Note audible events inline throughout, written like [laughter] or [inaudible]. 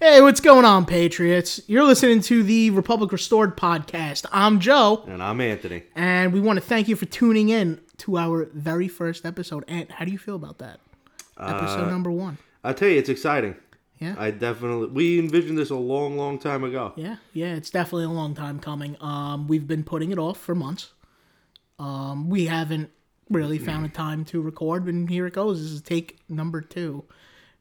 Hey, what's going on, Patriots? You're listening to the Republic Restored podcast. I'm Joe, And I'm Anthony. and we want to thank you for tuning in to our very first episode. And how do you feel about that? Episode number one. I tell you, it's exciting. Yeah. I definitely we envisioned this a long, long time ago. Yeah, yeah, it's definitely a long time coming. Um, we've been putting it off for months. Um, we haven't really found a time to record, and here it goes. This is take number two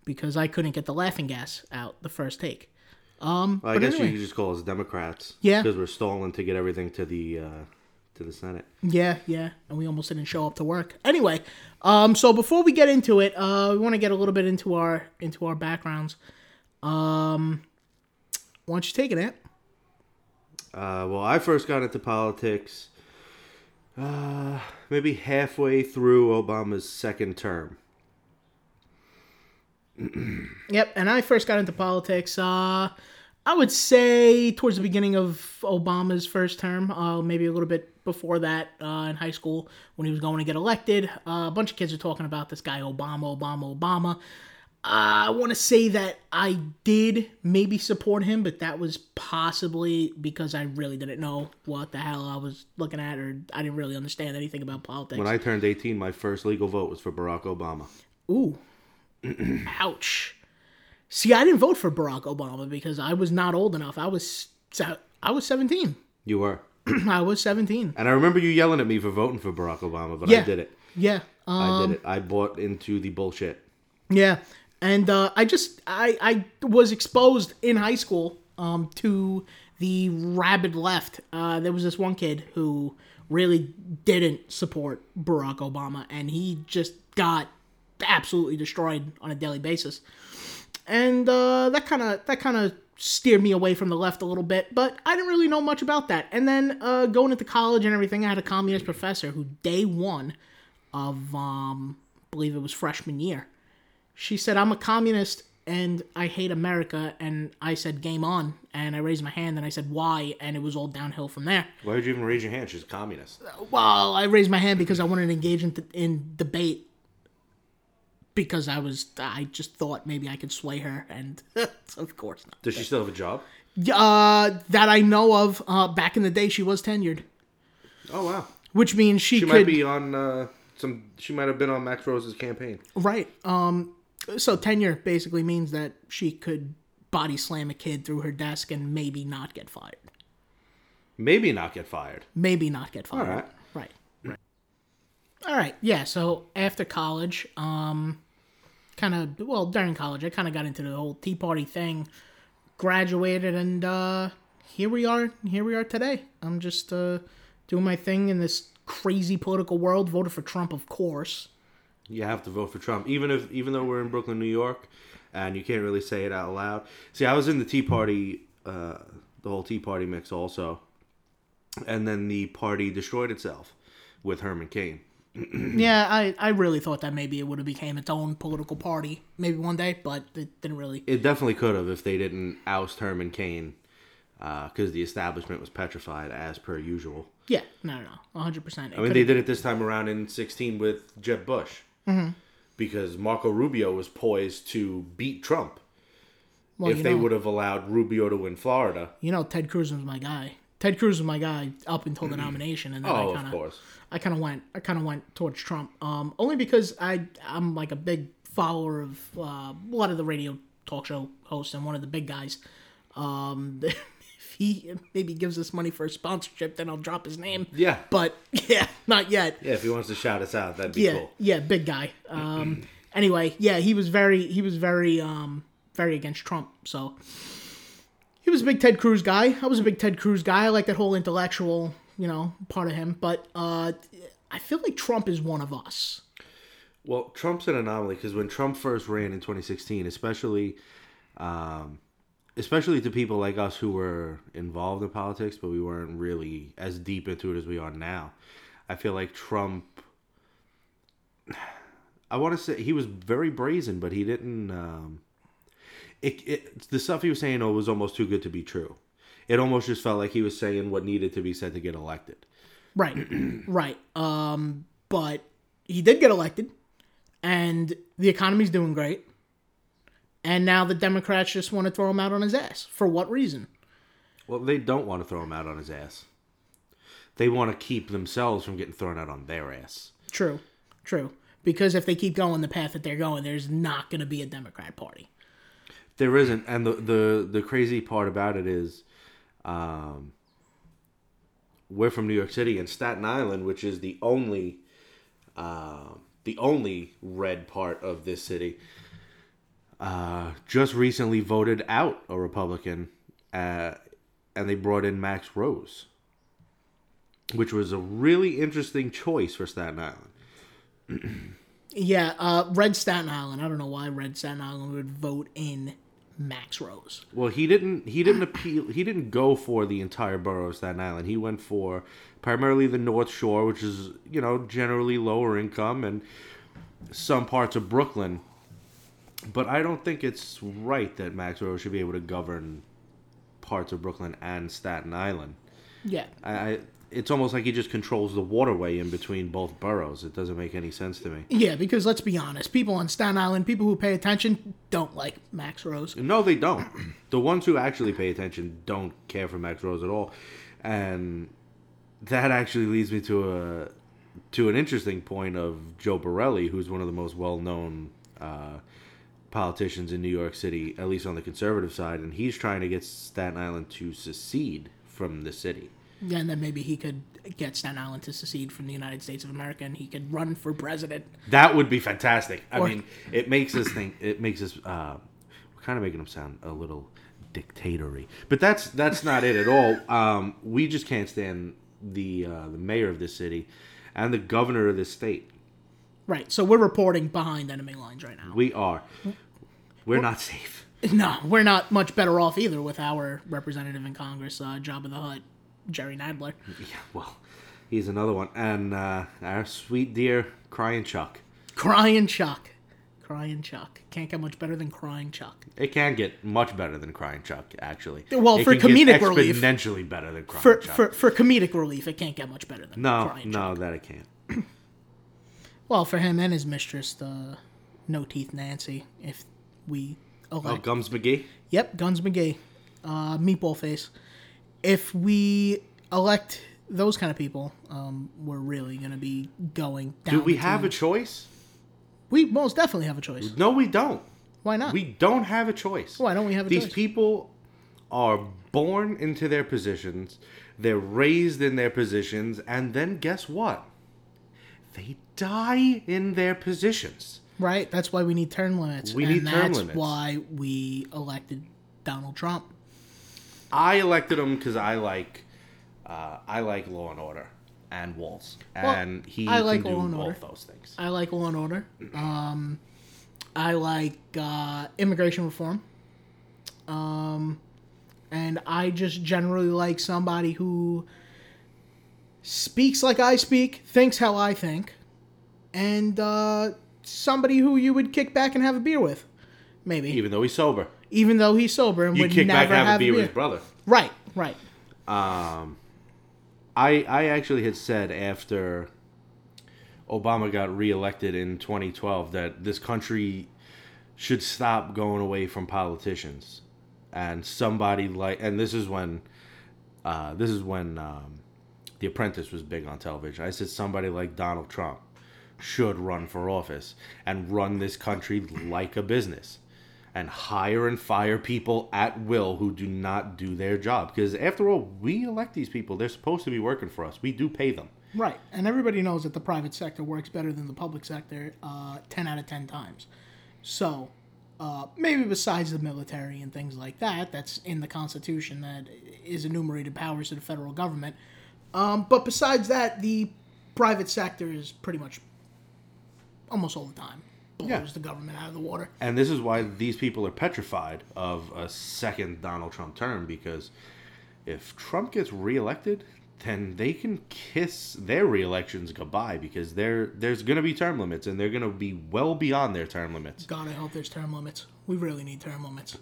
because I couldn't get the laughing gas out the first take. Um, I but guess anyway, you could just call us Democrats. Yeah. Because we're stalling to get everything to the uh, to the Senate. yeah, yeah, and we almost didn't show up to work. Anyway, um, so before we get into it, uh, we want to get a little bit into our into our backgrounds. Um, why don't you take it, Ant? Uh, well, I first got into politics uh, maybe halfway through Obama's second term. Yep, and I first got into politics. Uh, I would say towards the beginning of Obama's first term, uh, maybe a little bit before that uh, in high school when he was going to get elected. Uh, a bunch of kids were talking about this guy Obama, Obama, Obama. Uh, I want to say that I did maybe support him, but that was possibly because I really didn't know what the hell I was looking at, or I didn't really understand anything about politics. When I turned 18, my first legal vote was for Barack Obama. Ooh. Ouch. See, I didn't vote for Barack Obama because I was not old enough. I was I was 17. You were. [clears throat] I was 17. And I remember you yelling at me for voting for Barack Obama, but Yeah. I did it. Yeah. Um, I did it. I bought into the bullshit. yeah. And uh, I just I I was exposed in high school um to the rabid left. Uh, there was this one kid who really didn't support Barack Obama and he just got absolutely destroyed on a daily basis. and uh, that kind of that kind of steered me away from the left a little bit. But I didn't really know much about that. And then uh, going into college and everything, I had a communist professor who day one of um, I believe it was freshman year, she said, "I'm a communist." And I hate America, and I said, "Game on!" And I raised my hand, and I said, "Why?" And it was all downhill from there. Why did you even raise your hand? She's a communist. Well, I raised my hand because I wanted to engage in, in debate because I was I just thought maybe I could sway her, and [laughs] of course not. Does she still have a job? Uh, that I know of. Uh, back in the day, she was tenured, Oh wow. which means she, She could might be on uh, some. She might have been on Max Rose's campaign. right. Um, so tenure basically means that she could body slam a kid through her desk and maybe not get fired. Maybe not get fired. maybe not get fired. Right. Right. All right. Yeah. So after college, um, kind of well during college, I kind of got into the whole Tea Party thing. Graduated, and uh, here we are. Here we are today. I'm just uh, doing my thing in this crazy political world. Voted for Trump, of course. You have to vote for Trump, even if even though we're in Brooklyn, New York, and you can't really say it out loud. See, I was in the Tea Party, uh, the whole Tea Party mix also, and then the party destroyed itself with Herman Cain. Yeah, I, I really thought that maybe it would have became its own political party maybe one day, but it didn't really. It definitely could have if they didn't oust Herman Cain, uh, because the establishment was petrified as per usual. Yeah, no, no, no, 100. percent I mean, they did it this time around in 16 with Jeb Bush. Mm-hmm. Because Marco Rubio was poised to beat Trump well, if they know. would have allowed Rubio to win Florida. you know, Ted Cruz was my guy. Ted Cruz was my guy up until the nomination, and then Oh, I kind of. I kind of went, I kind of went towards Trump. Um, only because I, I'm like a big follower of uh, a lot of the radio talk show hosts and one of the big guys. Um, [laughs] if he maybe gives us money for a sponsorship, then I'll drop his name. Yeah. But [laughs] yeah, not yet. Yeah, if he wants to shout us out, that'd be Yeah, cool. yeah, big guy. Um, anyway, yeah, he was very, he was very, um, very against Trump. So he was a big Ted Cruz guy. I was a big Ted Cruz guy. I like that whole intellectual, you know, part of him. But uh, I feel like Trump is one of us. Well, Trump's an anomaly because when Trump first ran in 2016, especially, um, especially to people like us who were involved in politics, but we weren't really as deep into it as we are now. I feel like Trump. [sighs] I want to say he was very brazen, but he didn't. Um, it, it the stuff he was saying oh, was almost too good to be true. It almost just felt like he was saying what needed to be said to get elected. Right, [clears throat] right. Um, but he did get elected, and the economy's doing great. And now the Democrats just want to throw him out on his ass. For what reason? Well, they don't want to throw him out on his ass. They want to keep themselves from getting thrown out on their ass. True, true. Because if they keep going the path that they're going, there's not going to be a Democrat Party. There isn't, and the the the crazy part about it is, um, we're from New York City and Staten Island, which is the only, uh, the only red part of this city. Uh, just recently voted out a Republican, uh, and they brought in Max Rose, which was a really interesting choice for Staten Island. [clears throat] Yeah, uh, Red Staten Island. I don't know why Red Staten Island would vote in Max Rose. Well, he didn't. He didn't appeal. He didn't go for the entire borough of Staten Island. He went for primarily the North Shore, which is you know generally lower income, and some parts of Brooklyn. But I don't think it's right that Max Rose should be able to govern parts of Brooklyn and Staten Island. Yeah, I, I it's almost like he just controls the waterway in between both boroughs. It doesn't make any sense to me. yeah. Because let's be honest, people on Staten Island, people who pay attention, don't like Max Rose. No, they don't. The ones who actually pay attention don't care for Max Rose at all, and that actually leads me to a to an interesting point of Joe Borelli, who's one of the most well known uh, politicians in New York City, at least on the conservative side, and he's trying to get Staten Island to secede from the city. Yeah, and then maybe he could get Staten Island to secede from the United States of America, and he could run for president. That would be fantastic. I Or- mean, it makes us think. It makes us. Uh, we're kind of making him sound a little dictatory, but that's that's not it at all. Um, we just can't stand the uh, the mayor of this city and the governor of this state. Right. So we're reporting behind enemy lines right now. We are. We're not safe. No, we're not much better off either with our representative in Congress, uh, Jabba the Hutt, Jerry Nadler. Yeah, well, he's another one, and uh, our sweet dear crying Chuck. Crying Chuck. Crying Chuck. Can't get much better than Crying Chuck. It can get much better than crying Chuck, actually. Well, It for comedic relief. exponentially better than crying For, Chuck. for, for comedic relief, it can't get much better than no, Crying no, Chuck. that it can't. [clears throat] Well, for him and his mistress, the No Teeth Nancy, if we Oh. Gums McGee. Yep, Guns McGee. Uh, meatball face. If we elect those kind of people, um, we're really going to be going down. Do we have a choice? We most definitely have a choice. No, we don't. Why not? We don't have a choice. Why don't we have a These choice? people are born into their positions, they're raised in their positions, and then guess what? They die in their positions. Right. That's why we need term limits. We need term that's limits. why we elected Donald Trump. I elected him because I like, uh, I like Law and Order and Waltz, and he I like can do Law and both Order. those things. I like law and order. Um, I like uh, immigration reform. Um, and I just generally like somebody who speaks like I speak, thinks how I think, and uh, somebody who you would kick back and have a beer with, maybe, Even though he's sober, though he's sober and you would kick never back and have, have a beer with his brother. Right, right. Um, I I actually had said after Obama got reelected in 2012 that this country should stop going away from politicians, and somebody like and this is when uh, this is when um, The Apprentice was big on television. I said somebody like Donald Trump should run for office and run this country like a business and hire and fire people at will who do not do their job. Because after all, we elect these people. They're supposed to be working for us. We do pay them. Right, and everybody knows that the private sector works better than the public sector uh, 10 out of 10 times. So, uh, maybe besides the military and things like that, that's in the Constitution that is enumerated powers to the federal government. Um, but besides that, the private sector is pretty much almost all the time blows Yeah. the government out of the water. And this is why these people are petrified of a second Donald Trump term because if Trump gets reelected, then they can kiss their reelections goodbye because there there's going to be term limits and they're going to be well beyond their term limits. God, I hope there's term limits. We really need term limits.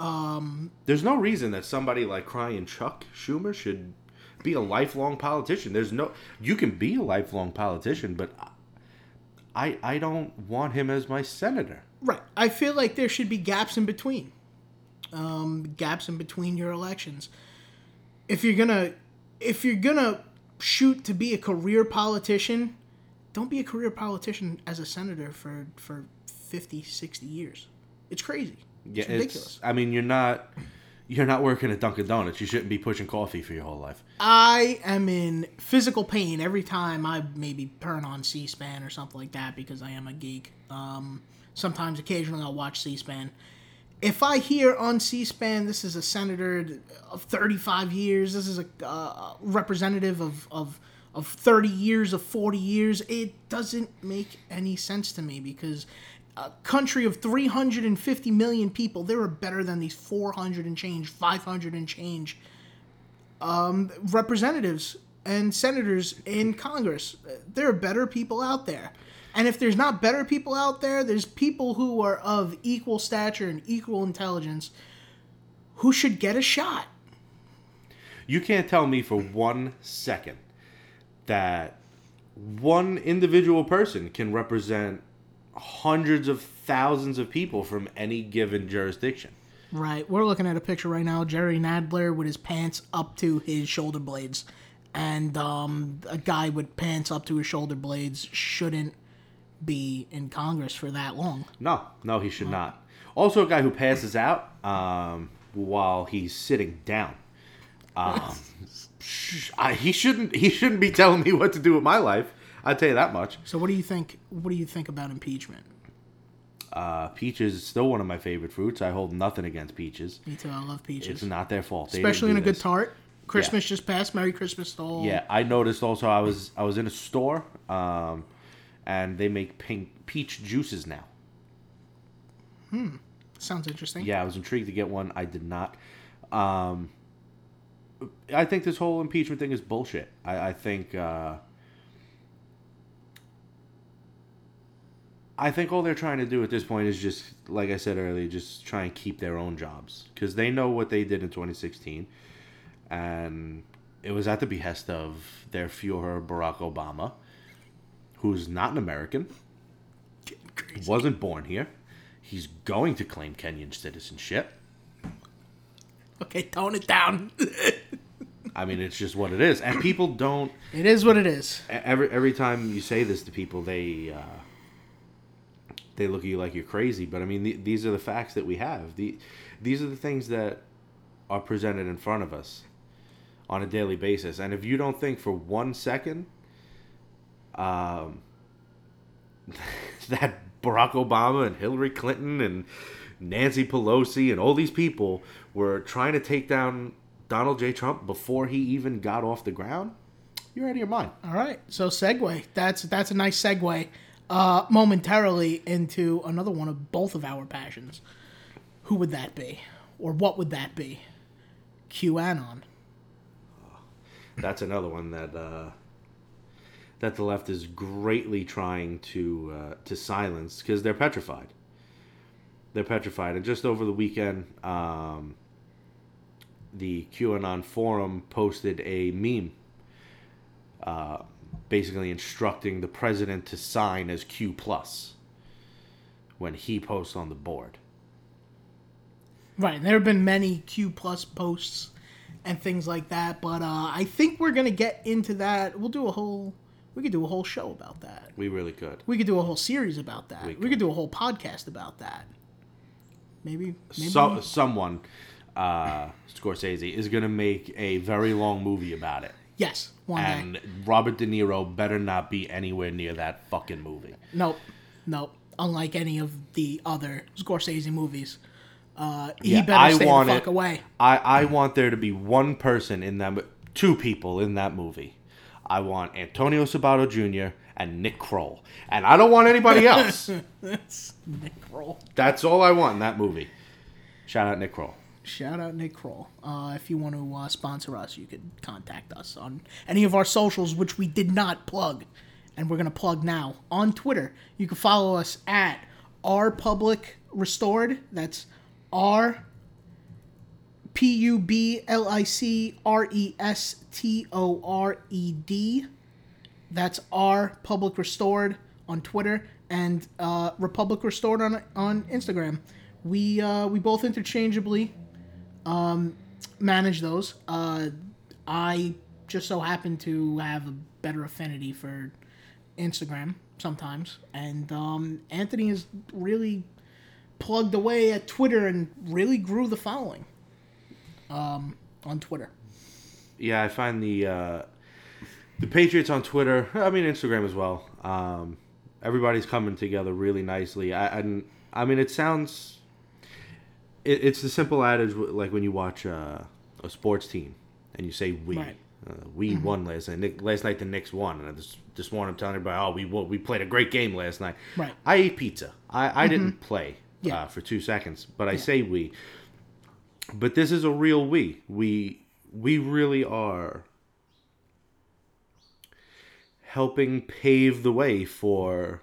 Um, there's no reason that somebody like crying Chuck Schumer should be a lifelong politician. There's no you can be a lifelong politician, but I I don't want him as my senator. Right. I feel like there should be gaps in between. Um, gaps in between your elections. If you're gonna, if you're gonna shoot to be a career politician, don't be a career politician as a senator for for 50, 60 years. It's crazy. Yeah, It's ridiculous. I mean, you're not you're not working at Dunkin' Donuts. You shouldn't be pushing coffee for your whole life. I am in physical pain every time I maybe turn on C-SPAN or something like that because I am a geek. Um, sometimes, occasionally, I'll watch C-SPAN. If I hear on C-SPAN, this is a senator of 35 years, this is a uh, representative of, of of 30 years, of 40 years, it doesn't make any sense to me because a country of 350 million people, they are better than these 400 and change, 500 and change um, representatives and senators in Congress. There are better people out there. And if there's not better people out there, there's people who are of equal stature and equal intelligence who should get a shot. You can't tell me for one second that one individual person can represent hundreds of thousands of people from any given jurisdiction. Right. We're looking at a picture right now. Jerry Nadler with his pants up to his shoulder blades. And um, a guy with pants up to his shoulder blades shouldn't be in Congress for that long. No, no, he should not. Also, a guy who passes out um, while he's sitting down. Um, [laughs] I, he shouldn't. He shouldn't be telling me what to do with my life. I'll tell you that much. So what do you think what do you think about impeachment? Uh, peaches is still one of my favorite fruits. I hold nothing against peaches. Me too, I love peaches. It's not their fault. They Especially in a didn't good tart. Christmas just passed. Merry Christmas to all. Yeah, I noticed also. I was I was in a store, um, and they make pink peach juices now. Hmm. Sounds interesting. Yeah, I was intrigued to get one. I did not. Um, I think this whole impeachment thing is bullshit. I, I think. Uh, I think all they're trying to do at this point is just, like I said earlier, just try and keep their own jobs because they know what they did in 2016, and it was at the behest of their Führer Barack Obama, who's not an American, wasn't born here. He's going to claim Kenyan citizenship. Okay, tone it down. [laughs] I mean, it's just what it is, and people don't. it is what it is. Every every time you say this to people, they uh, they look at you like you're crazy. But I mean, th- these are the facts that we have. The these are the things that are presented in front of us on a daily basis. And if you don't think for one second, um, [laughs] that Barack Obama and Hillary Clinton and Nancy Pelosi and all these people were trying to take down Donald J. Trump before he even got off the ground, you're out of your mind. All right. So segue. That's that's a nice segue. Uh, momentarily into another one of both of our passions. Who would that be, or what would that be? QAnon. That's another one that uh, that the left is greatly trying to uh, to silence because they're petrified. They're petrified, and just over the weekend, um, the QAnon forum posted a meme, uh, basically instructing the president to sign as Q plus when he posts on the board. Right. and There have been many Q plus posts and things like that, but uh, I think we're gonna get into that. We'll do a whole. We could do a whole show about that. We really could. We could do a whole series about that. We, We could do a whole podcast about that. Maybe. maybe so, someone, uh, Scorsese, is going to make a very long movie about it. Yes. One day. And Robert De Niro better not be anywhere near that fucking movie. Nope. Nope. Unlike any of the other Scorsese movies. Uh, he Yeah, better I stay want the fuck it- away. I, I want there to be one person in that, two people in that movie. I want Antonio Sabato Jr. and Nick Kroll. And I don't want anybody [laughs] else. That's Nick Kroll. That's all I want in that movie. Shout out Nick Kroll. Shout out Nick Kroll. Uh, if you want to uh, sponsor us, you could contact us on any of our socials, which we did not plug, and we're gonna plug now on Twitter. You can follow us at R Public Restored. That's R P U B L I C R E S T O R E D. That's R Public Restored on Twitter. and uh, Republic Restored on on Instagram. We uh, we both interchangeably um, manage those. Uh, I just so happen to have a better affinity for Instagram sometimes, and um, Anthony has really plugged away at Twitter and really grew the following um, on Twitter. Yeah, I find the uh, the Patriots on Twitter. I mean Instagram as well. Um, everybody's coming together really nicely. I and I mean it sounds. It, it's the simple adage like when you watch uh, a sports team and you say we. Right. Uh, we won last night. Last night the Knicks won, and this this morning I'm telling everybody, oh, we won, we played a great game last night. Right. I ate pizza. I, I didn't play Yeah. uh, for two seconds, but I say we. But this is a real we. We we really are helping pave the way for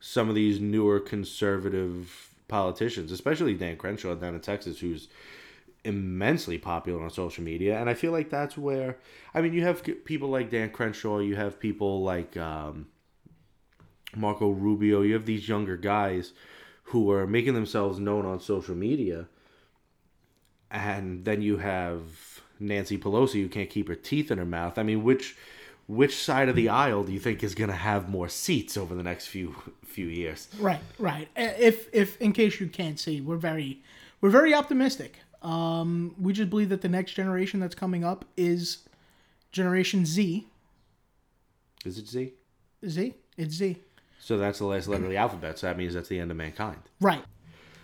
some of these newer conservative politicians, especially Dan Crenshaw down in Texas, who's immensely popular on social media. And I feel like that's where, I mean, you have people like Dan Crenshaw, you have people like um, Marco Rubio, you have these younger guys who are making themselves known on social media. And then you have Nancy Pelosi who can't keep her teeth in her mouth. I mean, which which side of the aisle do you think is going to have more seats over the next few few years? Right, right. Uh, If if in case you can't see, we're very we're very optimistic. Um, we just believe that the next generation that's coming up is Generation Z. Is it Z? Z. It's Z. So that's the last letter of the alphabet. So that means that's the end of mankind. Right.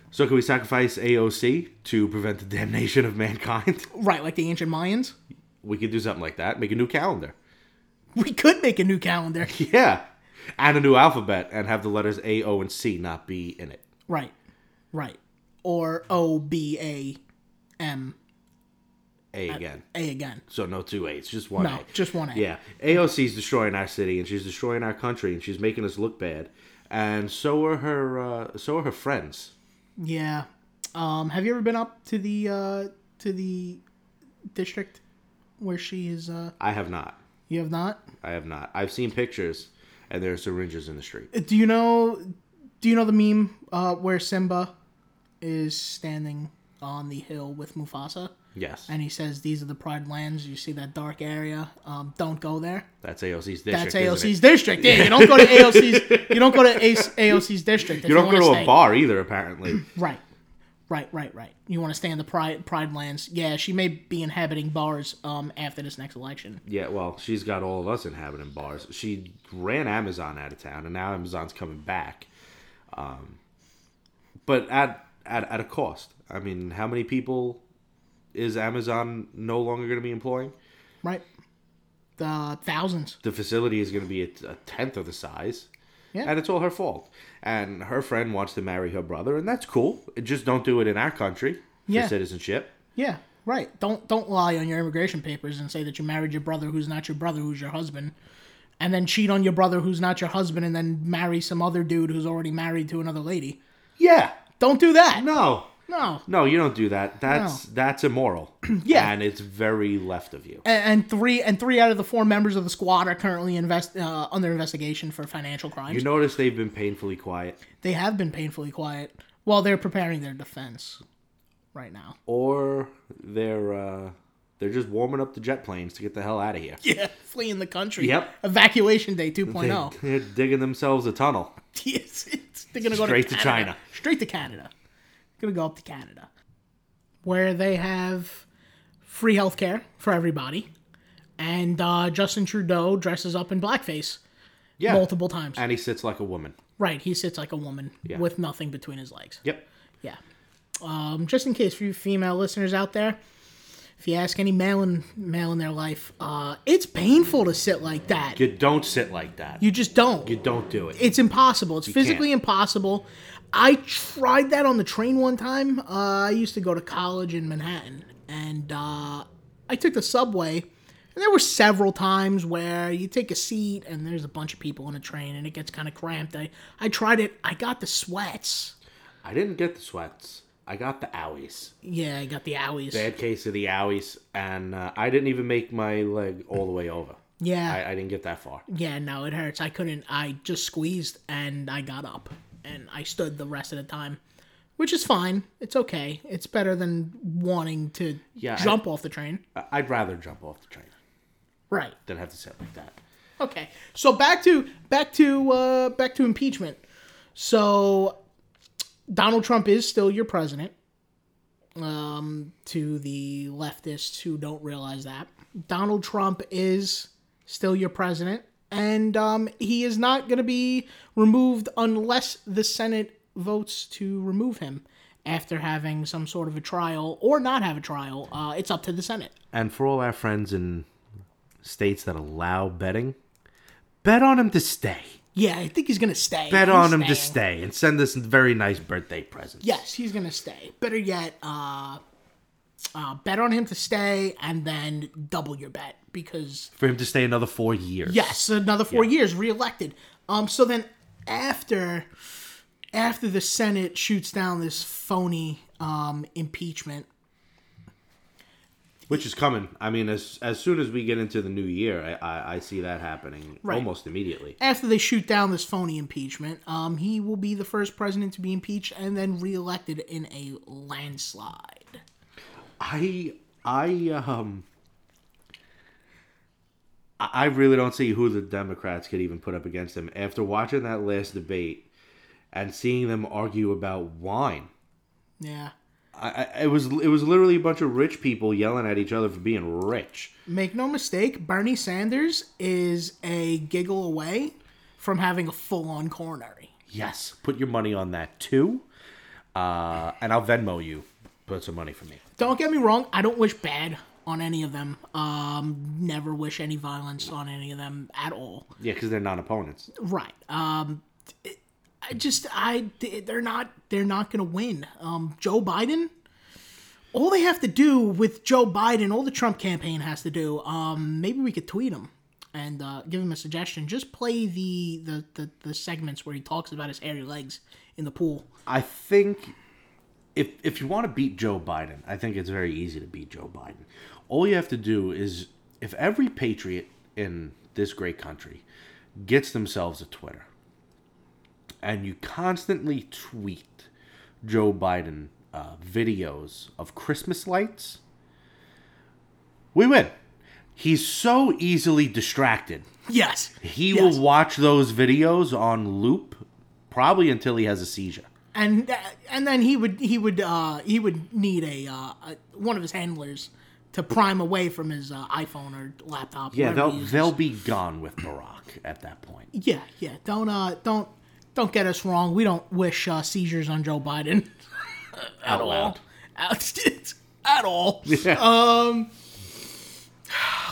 So can we sacrifice AOC to prevent the damnation of mankind? Right, like the ancient Mayans. We could do something like that. Make a new calendar. [laughs] We could make a new calendar. Yeah. And a new alphabet and have the letters A, O, and C not be in it. Right. Right. Or O B A M A again. A again. So no two A's, just one No, A. just one A. Yeah. AOC's destroying our city and she's destroying our country and she's making us look bad. And so are her uh, so are her friends. Yeah. Um, have you ever been up to the uh, to the district where she is? Uh, I have not. You have not. I have not. I've seen pictures and there are syringes in the street. Do you know? Do you know the meme uh, where Simba is standing on the hill with Mufasa, Yes. and he says, "These are the Pride lands. You see that dark area? Um, don't go there. That's AOC's district. That's AOC's district. Yeah, you don't go to [laughs] AOC's. You don't go to AOC's district. You don't wanna go to a bar either, apparently. Right, right, right, right. You want to stay in the Pride Pride lands? Yeah, she may be inhabiting bars um after this next election. yeah, well, she's got all of us inhabiting bars. She ran Amazon out of town, and now Amazon's coming back. Um, but at, at at a cost. I mean, how many people is Amazon no longer going to be employing? Right. The thousands. The facility is going to be a, a tenth of the size. Yeah. And it's all her fault. And her friend wants to marry her brother, and that's cool. Just don't do it in our country for Yeah. citizenship. Yeah, right. Don't don't lie on your immigration papers and say that you married your brother who's not your brother who's your husband, and then cheat on your brother who's not your husband and then marry some other dude who's already married to another lady. Yeah. Don't do that. No. No. No, you don't do that. That's that's immoral. [clears throat] Yeah. and it's very left of you. And, and three and three out of the four members of the squad are currently invest uh, under investigation for financial crimes. You notice they've been painfully quiet, they have been painfully quiet while they're preparing their defense right now. or they're uh, they're just warming up the jet planes to get the hell out of here. [laughs] Yeah, fleeing the country. Yep. Evacuation day 2.0. They're digging themselves a tunnel. [laughs] Yes, it's, they're gonna go Straight to, to China. Straight to Canada. Gonna go up to Canada, where they have free healthcare for everybody, and uh, Justin Trudeau dresses up in blackface Yeah, multiple times. and he sits like a woman. right, he sits like a woman Yeah. with nothing between his legs. Yep. Yeah. Um, just in case for you female listeners out there, if you ask any male in male in their life, uh, it's painful to sit like that. You don't sit like that. You just don't. You don't do it. it's impossible. It's physically impossible. I tried that on the train one time. Uh, I used to go to college in Manhattan, and uh, I took the subway. And there were several times where you take a seat and there's a bunch of people on a train and it gets kind of cramped. I, I tried it. I got the sweats. I didn't get the sweats. I got the owies. Yeah, I got the owies. Bad case of the owies, and uh, I didn't even make my leg all the way over. Yeah. I, I didn't get that far. Yeah, no, it hurts. I couldn't. I just squeezed and I got up and I stood the rest of the time, which is fine. It's okay. It's better than wanting to Yeah, jump off the train. I'd rather jump off the train Right. than have to sit like that. Okay. So back to back to uh, back to impeachment. So Donald Trump is still your president. Um, to the leftists who don't realize that Donald Trump is still your president, and um, he is not going to be removed unless the Senate votes to remove him after having some sort of a trial or not have a trial. Uh, it's up to the Senate. And for all our friends in states that allow betting, bet on him to stay. Yeah, I think he's going to stay. Bet He's on him to stay and send us very nice birthday presents. Yes, he's gonna stay. Better yet, uh, uh, bet on him to stay and then double your bet because For him to stay another four years. yes, another four years reelected. Um, so then after after the Senate shoots down this phony um impeachment, Which is coming. I mean, as as soon as we get into the new year, I, I, I see that happening Right. almost immediately. after they shoot down this phony impeachment, um, he will be the first president to be impeached and then reelected in a landslide. I I um I really don't see who the Democrats could even put up against him after watching that last debate and seeing them argue about wine. Yeah. I, I it was it was literally a bunch of rich people yelling at each other for being rich. Make no mistake, Bernie Sanders is a giggle away from having a full on coronary. Yes, put your money on that too, uh, and I'll Venmo you. Put some money for me. Don't get me wrong, I don't wish bad on any of them. Um, never wish any violence on any of them at all. Yeah, because they're not opponents. Right. Um, I just I they're not they're not gonna win. Um, Joe Biden. All they have to do with Joe Biden, all the Trump campaign has to do, um, maybe we could tweet him and uh, give him a suggestion. Just play the, the, the, the segments where he talks about his hairy legs in the pool. I think if if you want to beat Joe Biden, I think it's very easy to beat Joe Biden. All you have to do is if every patriot in this great country gets themselves a Twitter and you constantly tweet Joe Biden uh, videos of Christmas lights, we win. He's so easily distracted. Yes. He Yes. will watch those videos on loop probably until he has a seizure. And uh, and then he would he would uh he would need a, uh, a one of his handlers to prime away from his uh, iPhone or laptop. Yeah, they'll they'll be gone with Barack at that point. yeah yeah don't uh don't don't get us wrong. We don't wish uh, seizures on Joe Biden [laughs] at Out all. loud. At, [laughs] at all. Yeah. Um,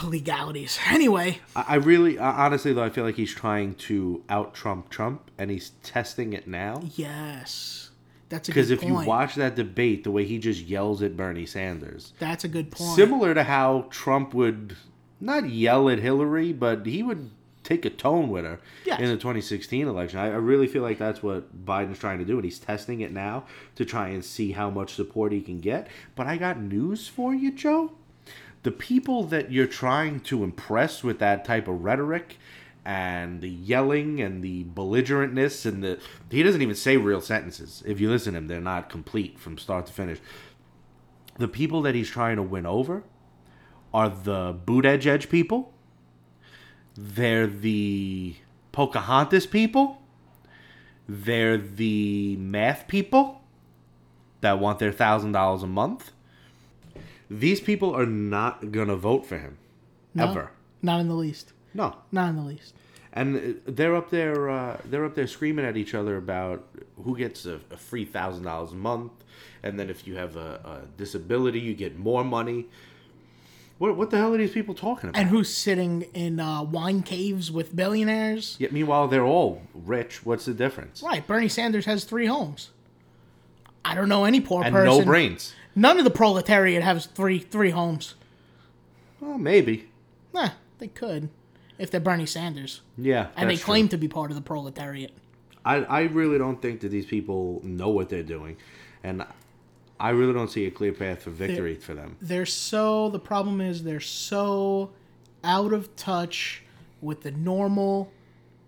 legalities. Anyway, I really, honestly, though, I feel like he's trying to out Trump Trump, and he's testing it now. yes, that's a Because if point. you watch that debate, the way he just yells at Bernie Sanders, that's a good point. similar to how Trump would not yell at Hillary, but he would take a tone with her Yes. in the 2016 election. I, I really feel like that's what Biden's trying to do, and he's testing it now to try and see how much support he can get. But I got news for you, Joe. The people that you're trying to impress with that type of rhetoric and the yelling and the belligerentness and the he doesn't even say real sentences. If you listen to him, they're not complete from start to finish. The people that he's trying to win over are the Buttigieg people. They're the Pocahontas people. They're the math people that want their thousand dollars a month. These people are not gonna vote for him No, ever. Not in the least. No, Not in the least. and uh, they're up there. Uh, they're up there screaming at each other about who gets a, a free thousand dollars a month, and then if you have a, a disability, you get more money. What what the hell are these people talking about? And who's sitting in uh, wine caves with billionaires? Yet meanwhile, they're all rich. What's the difference? Right. Bernie Sanders has three homes. I don't know any poor And person. no brains. None of the proletariat has three three homes. Well, maybe. Nah, they could, if they're Bernie Sanders, Yeah, and they claim true. to be part of the proletariat. I I really don't think that these people know what they're doing, and I really don't see a clear path for victory for them. They're so. The problem is they're so out of touch with the normal,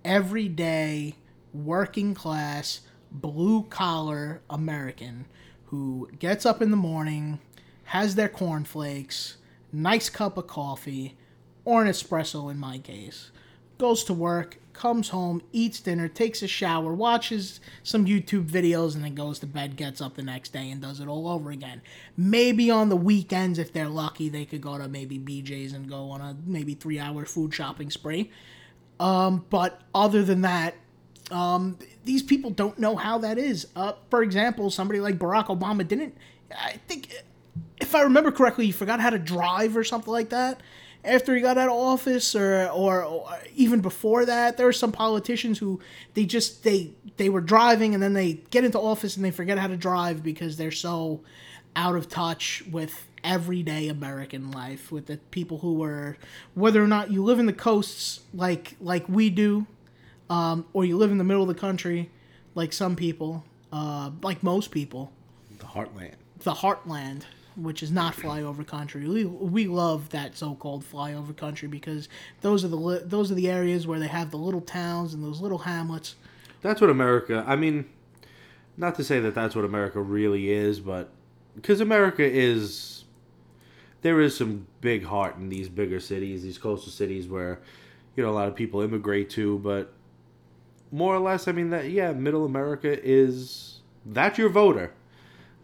everyday, working class, blue collar American who gets up in the morning, has their cornflakes, nice cup of coffee, or an espresso in my case, goes to work, comes home, eats dinner, takes a shower, watches some YouTube videos, and then goes to bed, gets up the next day, and does it all over again. Maybe on the weekends, if they're lucky, they could go to maybe BJ's and go on a maybe three hour food shopping spree. Um, but other than that, um, these people don't know how that is. Uh, for example, somebody like Barack Obama didn't. I think, if I remember correctly, he forgot how to drive or something like that after he got out of office or, or, or even before that there were some politicians who they just they they were driving and then they get into office and they forget how to drive because they're so out of touch with everyday american life with the people who are whether or not you live in the coasts like like we do um, or you live in the middle of the country like some people uh, like most people The heartland. the heartland, which is not flyover country. We, we love that so-called flyover country because those are the li- those are the areas where they have the little towns and those little hamlets. That's what America. I mean, not to say that that's what America really is, but because America is, there is some big heart in these bigger cities, these coastal cities where, you know, a lot of people immigrate to. But more or less, I mean that yeah, Middle America is that's your voter.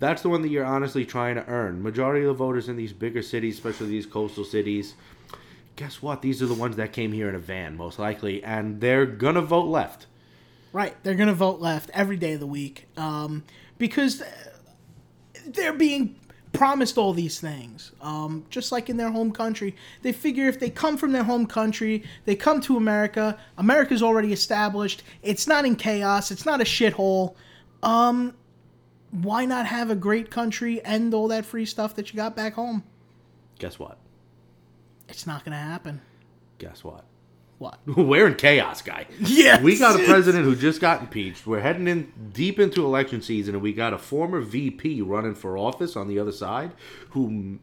That's the one that you're honestly trying to earn. Majority of the voters in these bigger cities, especially these coastal cities, guess what? These are the ones that came here in a van, most likely, and they're gonna vote left. Right, they're gonna vote left every day of the week um, because they're being promised all these things. Um, just like in their home country, they figure if they come from their home country, they come to America. America's already established. It's not in chaos. It's not a shithole. Um, why not have a great country and all that free stuff that you got back home? Guess what? It's not gonna happen. Guess what? What? [laughs] We're in chaos, guy. Yes. We got a president who just got impeached. We're heading in deep into election season, and we got a former VP running for office on the other side who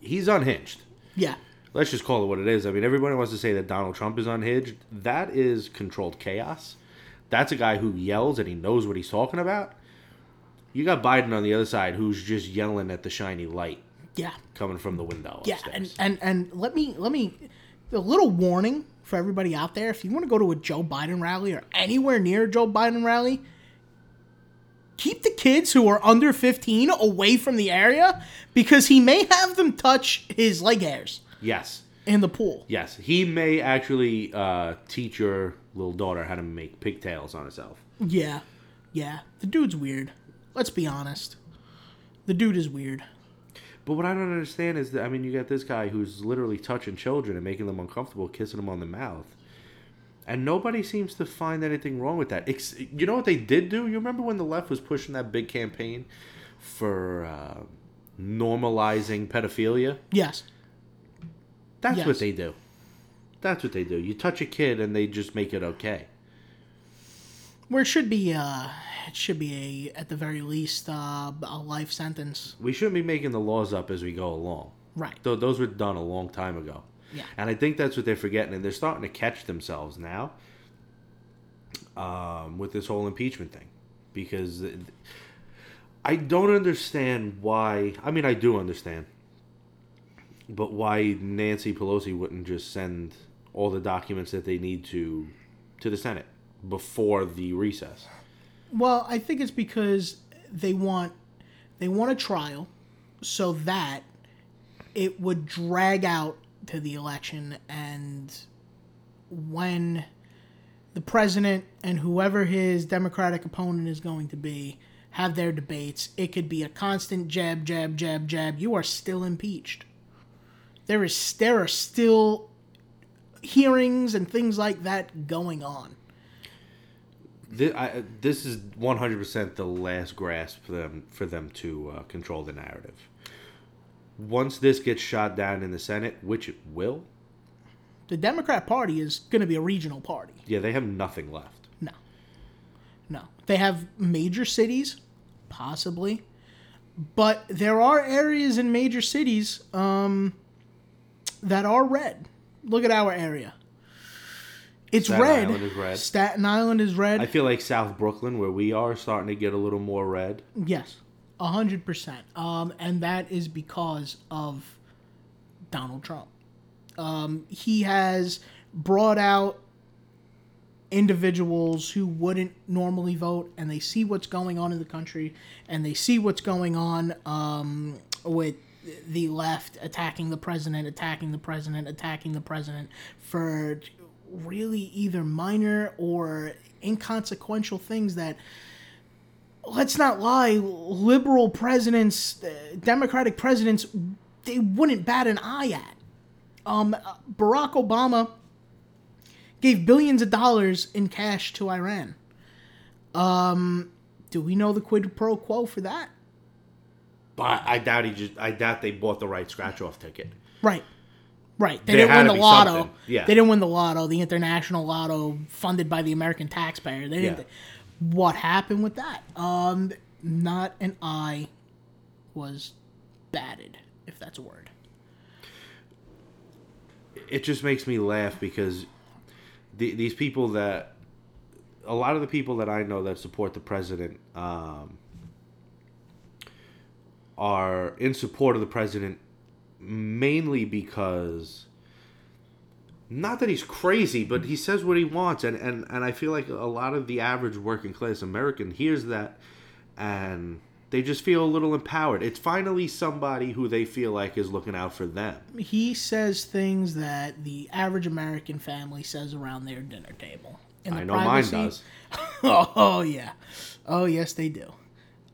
he's unhinged. Yeah. Let's just call it what it is. I mean, everybody wants to say that Donald Trump is unhinged. That is controlled chaos. That's a guy who yells and he knows what he's talking about. You got Biden on the other side who's just yelling at the shiny light Yeah. coming from the window. Yeah, upstairs. and, and and let me let me a little warning for everybody out there: if you want to go to a Joe Biden rally or anywhere near a Joe Biden rally, keep the kids who are under fifteen away from the area because he may have them touch his leg hairs yes. in the pool. Yes, he may actually uh, teach your little daughter how to make pigtails on herself. Yeah, yeah. The dude's weird. Let's be honest. The dude is weird. But what I don't understand is that I mean, you got this guy who's literally touching children and making them uncomfortable, kissing them on the mouth, and nobody seems to find anything wrong with that. Ex- you know what they did do? You remember when the left was pushing that big campaign for uh, normalizing pedophilia? Yes. That's Yes. what they do. That's what they do. You touch a kid and they just make it okay. Where it should be, uh, it should be a, at the very least, uh, a life sentence. We shouldn't be making the laws up as we go along. Right. Th- those were done a long time ago. Yeah. And I think that's what they're forgetting, and they're starting to catch themselves now um, with this whole impeachment thing, because I don't understand why. I mean, I do understand, but why Nancy Pelosi wouldn't just send all the documents that they need to to the Senate before the recess? Well, I think it's because they want they want a trial so that it would drag out to the election and when the president and whoever his democratic opponent is going to be have their debates, it could be a constant jab jab jab jab. You are still impeached. There is there are still hearings and things like that going on. This, I, this is one hundred percent the last grasp for them for them to uh, control the narrative. Once this gets shot down in the Senate, which it will, the Democrat Party is going to be a regional party. yeah, they have nothing left. No. No. They have major cities, possibly. But there are areas in major cities um, that are red. Look at our area. It's Staten red. Island is red. Staten Island is red. I feel like South Brooklyn, where we are, starting to get a little more red. Yes, a hundred percent. Um, and that is because of Donald Trump. Um, he has brought out individuals who wouldn't normally vote, and they see what's going on in the country, and they see what's going on um, with the left attacking the president, attacking the president, attacking the president for really either minor or inconsequential things that let's not lie, liberal presidents, uh, Democratic presidents, they wouldn't bat an eye at. Um, Barack Obama gave billions of dollars in cash to Iran. Um, do we know the quid pro quo for that? But I doubt he just. I doubt they bought the right scratch off ticket. Right. Right. They There didn't win the lotto. something. Yeah. They didn't win the lotto, the international lotto funded by the American taxpayer. They didn't Yeah. what happened with that? Um not an eye was batted, if that's a word. It just makes me laugh because the, these people that a lot of the people that I know that support the president um, are in support of the president mainly because not that he's crazy, but he says what he wants, and, and, and I feel like a lot of the average working class American hears that and they just feel a little empowered. It's finally somebody who they feel like is looking out for them. He says things that the average American family says around their dinner table. In the I know mine does. [laughs] oh yeah, oh yes they do.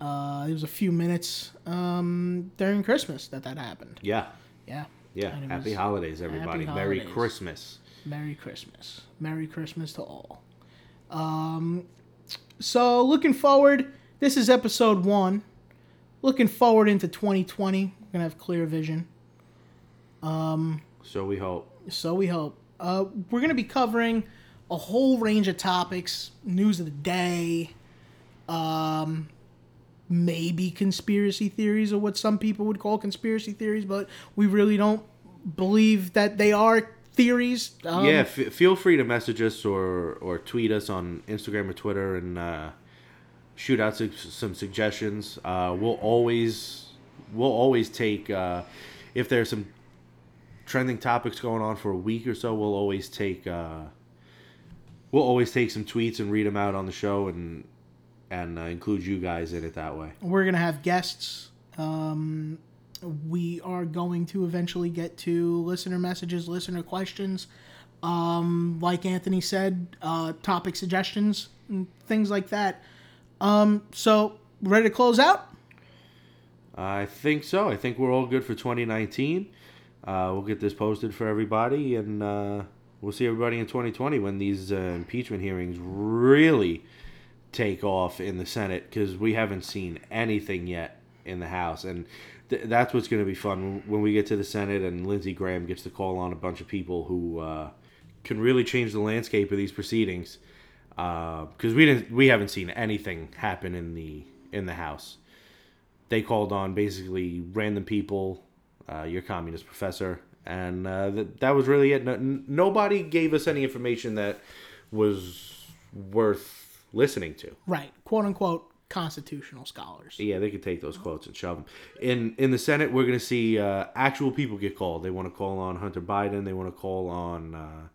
Uh, there was a few minutes um, during Christmas that that happened. Yeah. Yeah. Yeah. Happy holidays, everybody. Happy Merry. Christmas. Merry Christmas. Merry Christmas to all. Um, so looking forward, this is episode one. Looking forward into 2020. We're gonna have clear vision. So we hope. So we hope. Uh, we're going to be covering a whole range of topics, news of the day, um, maybe conspiracy theories, or what some people would call conspiracy theories, but we really don't believe that they are theories. Um, yeah, f- feel free to message us or, or tweet us on Instagram or Twitter and uh, shoot out su- some suggestions. Uh, we'll always we'll always take uh, if there's some trending topics going on for a week or so. We'll always take uh, we'll always take some tweets and read them out on the show and and uh, include you guys in it that way. We're going to have guests. Um, we are going to eventually get to listener messages, listener questions. Um, like Anthony said, uh, topic suggestions, and things like that. Um, so, ready to close out? I think so. I think we're all good for 2019. Uh, we'll get this posted for everybody, and uh, we'll see everybody in 2020 when these uh, impeachment hearings really take off in the Senate because we haven't seen anything yet in the House, and th- that's what's going to be fun when we get to the Senate and Lindsey Graham gets to call on a bunch of people who uh, can really change the landscape of these proceedings because we didn't we haven't seen anything happen in the in the House they called on basically random people, uh, your communist professor, and uh, that that was really it. No, nobody gave us any information that was worth listening to. Right, quote unquote, constitutional scholars. Yeah, they could take those quotes and shove them. In in the Senate, we're going to see uh, actual people get called. They want to call on Hunter Biden. They want to call on. Uh,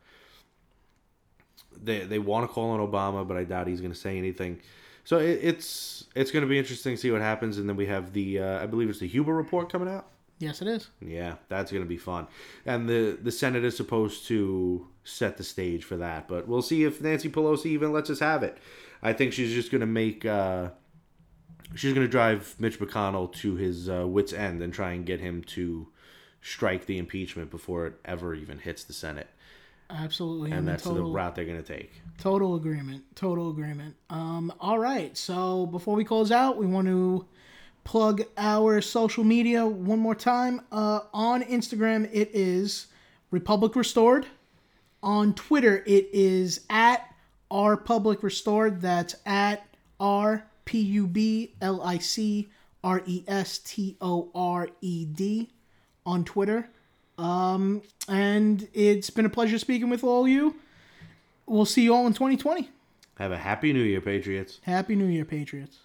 they they want to call on Obama, but I doubt he's going to say anything. So it, it's it's going to be interesting to see what happens. And then we have the uh, I believe it's the Huber report coming out. Yes, it is. Yeah, that's going to be fun. And the the Senate is supposed to set the stage for that, but we'll see if Nancy Pelosi even lets us have it. I think she's just going to make uh, she's going to drive Mitch McConnell to his uh, wits end and try and get him to strike the impeachment before it ever even hits the Senate. Absolutely. And I'm that's total, the route they're going to take. Total agreement. Total agreement. Um, all right. So before we close out, we want to plug our social media one more time. Uh, on Instagram, it is Republic Restored. On Twitter, it is at R Public Restored. That's at R P U B L I C R E S T O R E D on Twitter. Um, and it's been a pleasure speaking with all you. We'll see you all in 2020. Have a happy new year, Patriots. Happy New Year, Patriots.